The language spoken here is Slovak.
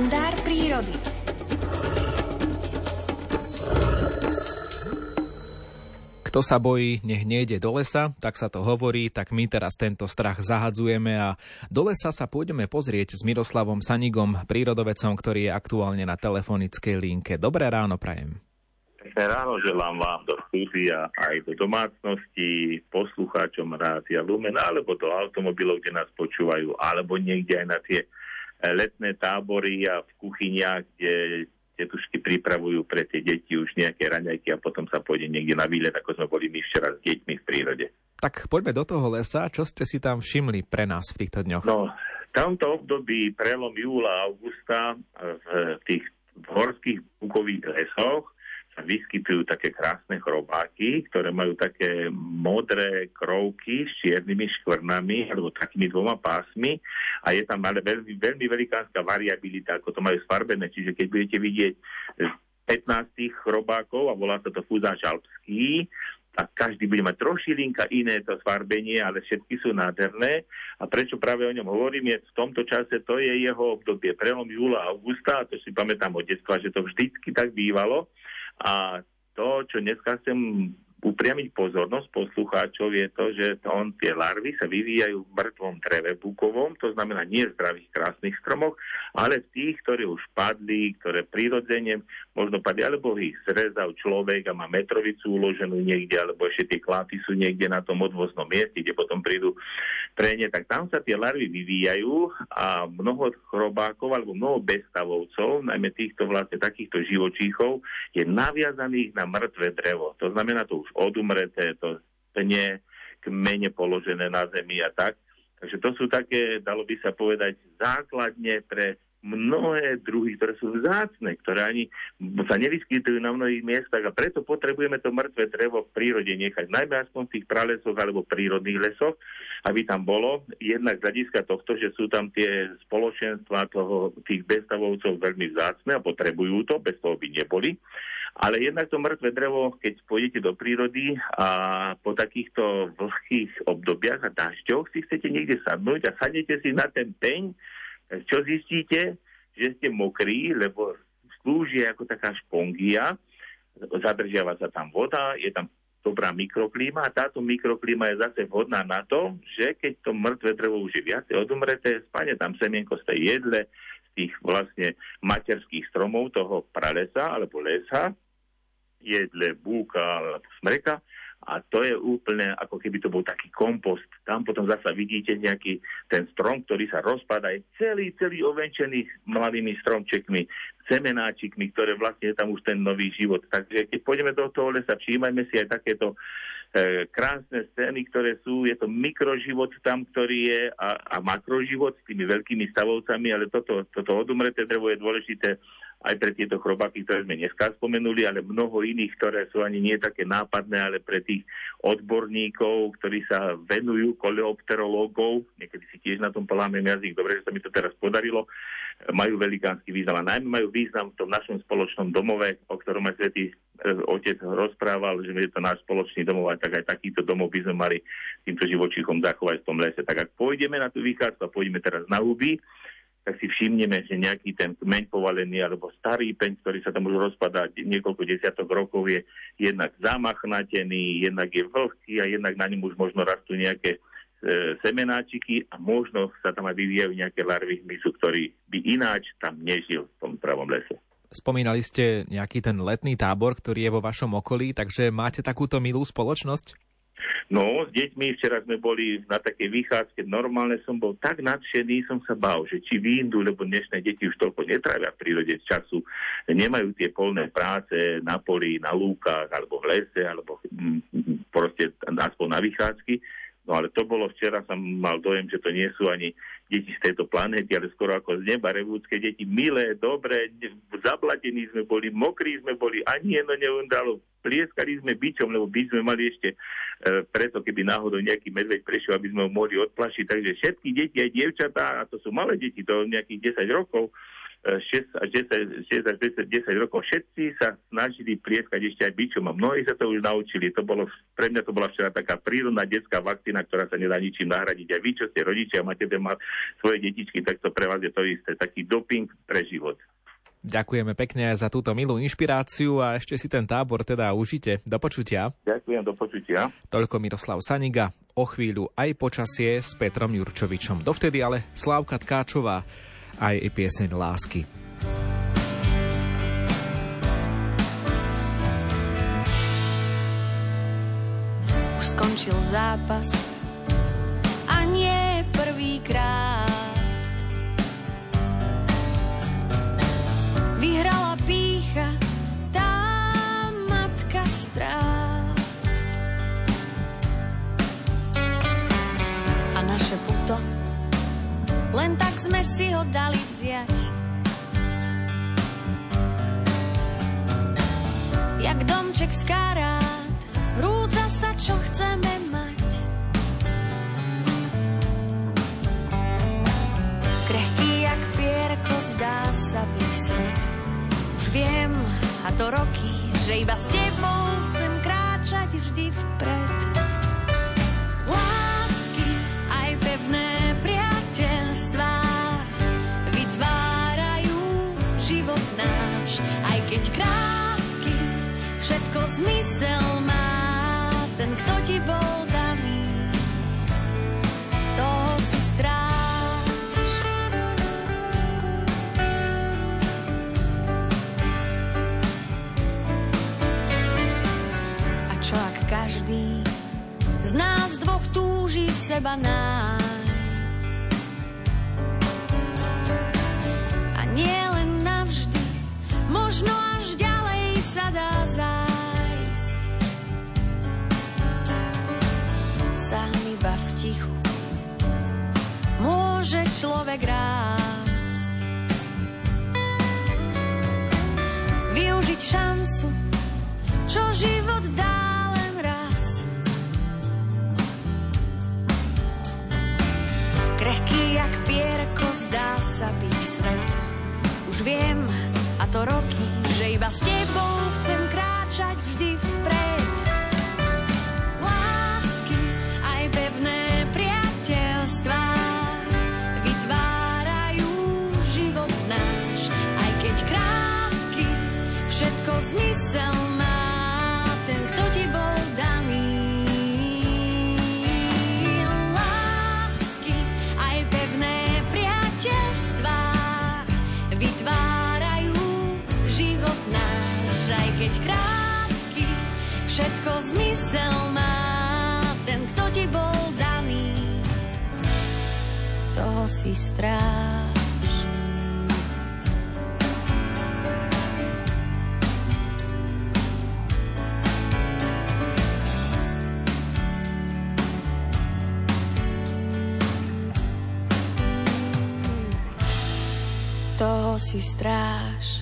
Kalendár prírody. Kto sa bojí, nech nejde do lesa, tak sa to hovorí, tak my teraz tento strach zahadzujeme a do lesa sa pôjdeme pozrieť s Miroslavom Sanigom, prírodovecom, ktorý je aktuálne na telefonickej linke. Dobré ráno, prajem. Pekné ráno želám vám do štúdia aj do domácnosti, poslucháčom Rádia Lumen, alebo do automobilov, kde nás počúvajú, alebo niekde aj na tie letné tábory a v kuchyniach, kde tetušky pripravujú pre tie deti už nejaké raňajky a potom sa pôjde niekde na výlet, ako sme boli my včera s deťmi v prírode. Tak poďme do toho lesa. Čo ste si tam všimli pre nás v týchto dňoch? No, v tomto období prelom júla a augusta v tých horských bukových lesoch vyskytujú také krásne chrobáky, ktoré majú také modré krovky s čiernymi škvrnami alebo takými dvoma pásmi a je tam ale veľmi, veľmi velikánska variabilita, ako to majú sfarbené. Čiže keď budete vidieť 15 chrobákov a volá sa to fúzáš alpský, a každý bude mať trošilinka iné to sfarbenie, ale všetky sú nádherné. A prečo práve o ňom hovorím, je v tomto čase, to je jeho obdobie, prelom júla a augusta, a to si pamätám od detstva, že to vždycky tak bývalo. A to, čo dneska chcem upriamiť pozornosť poslucháčov je to, že on, tie larvy sa vyvíjajú v mŕtvom dreve bukovom, to znamená nie v zdravých krásnych stromoch, ale v tých, ktoré už padli, ktoré prirodzene možno padli, alebo ich zrezal človek a má metrovicu uloženú niekde, alebo ešte tie kláty sú niekde na tom odvoznom mieste, kde potom prídu pre ne, tak tam sa tie larvy vyvíjajú a mnoho chrobákov alebo mnoho bestavovcov, najmä týchto vlastne takýchto živočíchov, je naviazaných na mŕtve drevo. To znamená to už odumreté, to pne, kmene položené na zemi a tak. Takže to sú také, dalo by sa povedať, základne pre mnohé druhy, ktoré sú vzácne, ktoré ani sa nevyskytujú na mnohých miestach a preto potrebujeme to mŕtve drevo v prírode nechať, najmä aspoň v tých pralesoch alebo prírodných lesoch, aby tam bolo. Jednak z hľadiska tohto, že sú tam tie spoločenstva toho, tých bestavovcov veľmi vzácne a potrebujú to, bez toho by neboli. Ale jednak to mŕtve drevo, keď pôjdete do prírody a po takýchto vlhkých obdobiach a dažďoch si chcete niekde sadnúť a sadnete si na ten peň, čo zistíte? Že ste mokrí, lebo slúži ako taká špongia, zadržiava sa tam voda, je tam dobrá mikroklíma a táto mikroklíma je zase vhodná na to, že keď to mŕtve drevo už je viacej odumreté, spadne tam semienko z tej jedle, z tých vlastne materských stromov toho pralesa alebo lesa, jedle, búka alebo smreka a to je úplne ako keby to bol taký kompost. Tam potom zasa vidíte nejaký ten strom, ktorý sa rozpadá, je celý, celý ovenčený mladými stromčekmi, semenáčikmi, ktoré vlastne tam už ten nový život. Takže keď pôjdeme do toho lesa, všímajme si aj takéto krásne scény, ktoré sú, je to mikroživot tam, ktorý je a, a makroživot s tými veľkými stavovcami, ale toto, toto odumreté drevo je dôležité aj pre tieto chrobáky, ktoré sme dneska spomenuli, ale mnoho iných, ktoré sú ani nie také nápadné, ale pre tých odborníkov, ktorí sa venujú koleopterológov, niekedy si tiež na tom polámem jazyk, dobre, že sa mi to teraz podarilo, majú velikánsky význam a najmä majú význam v tom našom spoločnom domove, o ktorom aj svetý e, otec rozprával, že je to náš spoločný domov, a tak aj takýto domov by sme mali týmto živočíchom zachovať v tom lese. Tak ak pôjdeme na tú vychádzku a pôjdeme teraz na huby, tak si všimneme, že nejaký ten kmeň povalený alebo starý peň, ktorý sa tam už rozpadá niekoľko desiatok rokov, je jednak zamachnatený, jednak je vlhký a jednak na ňom už možno rastú nejaké e, semenáčiky a možno sa tam aj vyvíjajú nejaké larvy hmyzu, ktorý by ináč tam nežil v tom pravom lese. Spomínali ste nejaký ten letný tábor, ktorý je vo vašom okolí, takže máte takúto milú spoločnosť? No, s deťmi včera sme boli na takej vychádzke, normálne som bol tak nadšený, som sa bál, že či výjdu, lebo dnešné deti už toľko netrávia v prírode z času, nemajú tie polné práce na poli, na lúkach, alebo v lese, alebo mm, proste aspoň na vychádzky. No ale to bolo včera, som mal dojem, že to nie sú ani deti z tejto planéty, ale skoro ako z neba, revúdske deti, milé, dobré, zablatení sme boli, mokrí sme boli, ani jedno neundalo, plieskali sme bičom, lebo byč sme mali ešte e, preto, keby náhodou nejaký medveď prešiel, aby sme ho mohli odplašiť. Takže všetky deti, aj dievčatá, a to sú malé deti, to nejakých 10 rokov, 6 až 10, 6 až 10, 10 rokov. Všetci sa snažili plieskať ešte aj bičom a mnohí sa to už naučili. To bolo, pre mňa to bola včera taká prírodná detská vakcína, ktorá sa nedá ničím nahradiť. A vy, čo ste rodičia máte doma svoje detičky, tak to pre vás je to isté. Taký doping pre život. Ďakujeme pekne za túto milú inšpiráciu a ešte si ten tábor teda užite. Do počutia. Ďakujem, do počutia. Toľko Miroslav Saniga. O chvíľu aj počasie s Petrom Jurčovičom. Dovtedy ale Slávka Tkáčová aj pieseň Lásky. Už skončil zápas len tak sme si ho dali vziať. Jak domček z karát, rúca sa, čo chceme mať. Krehký jak pierko, zdá sa byť svet. Už viem, a to roky, že iba s tebou chcem kráčať vždy vpred. Zmysel má. Ten, kto ti bol toho si stráž. A každý z nás dvoch túži seba nájsť? A nie len navždy, možno až tichu môže človek rásť. Využiť šancu, čo život dá len raz. Krehký jak pierko zdá sa byť svet. Už viem, a to roky, že iba s zmysel má. Ten, kto ti bol daný. Lásky, aj pevné priateľstvá vytvárajú život náš. Keď krátky, všetko zmysel má. Ten, kto ti bol daný, toho si stráž. Si stráž.